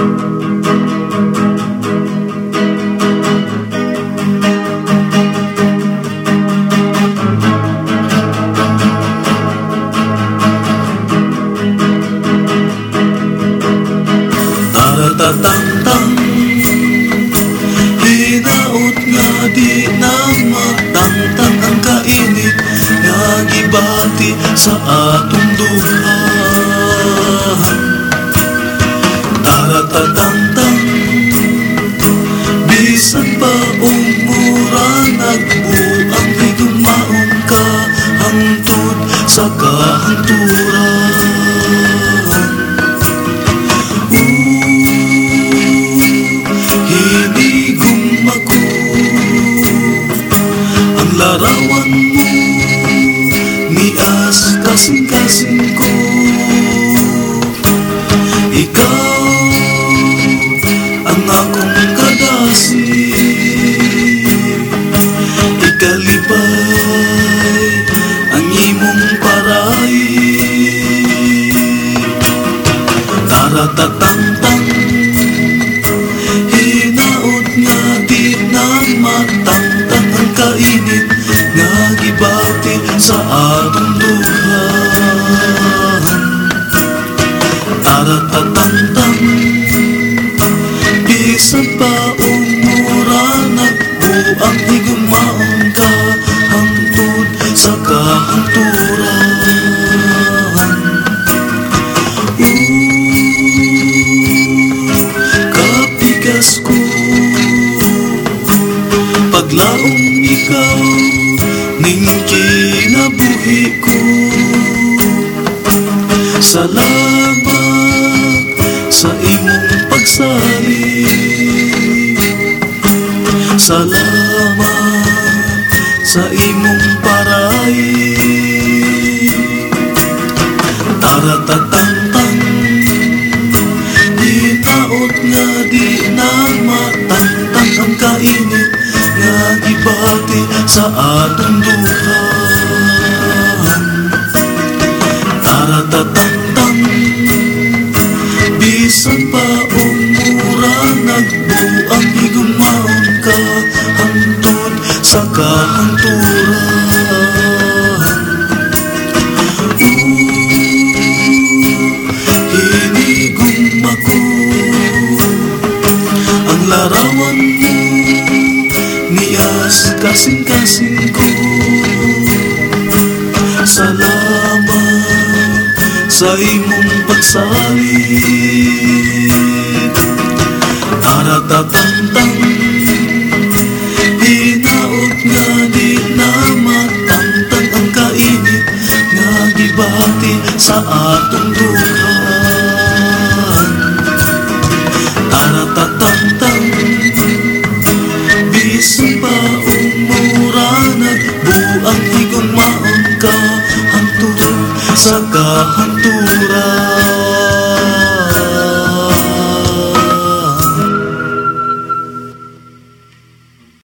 Taratatang Hinaot nga di na matangtang ang kainit Nga gibati sa atong duha Taratatang Bisan pa umura nagbuang higumaon ka Hangtod sa kahanturan Hindi gumako Ang larawan mo. Nias kasing-kasing ko Taratatang-tang Hinaot nga di na matangtang ang kainit Nga gibati sa atong duha Taratatang-tang Bisan pa Paglaong ikaw Ning kinabuhi ko. Salamat sa imong pagsali Salamat sa imong paray. Taratatang-tang Hinaot nga di na matangtang ang kainit Nga gibati sa atong duha Taratatang-tang Bisan pa umura Nagbuang higumaon ka Hantod sa kahanturan kasing-kasing ko. Salamat sa imong pagsalit Taratatang-tang Hinaot nga di na matangtang ang kainit Nga gibati sa atong duha higumaon ka Hantod sa kahanturan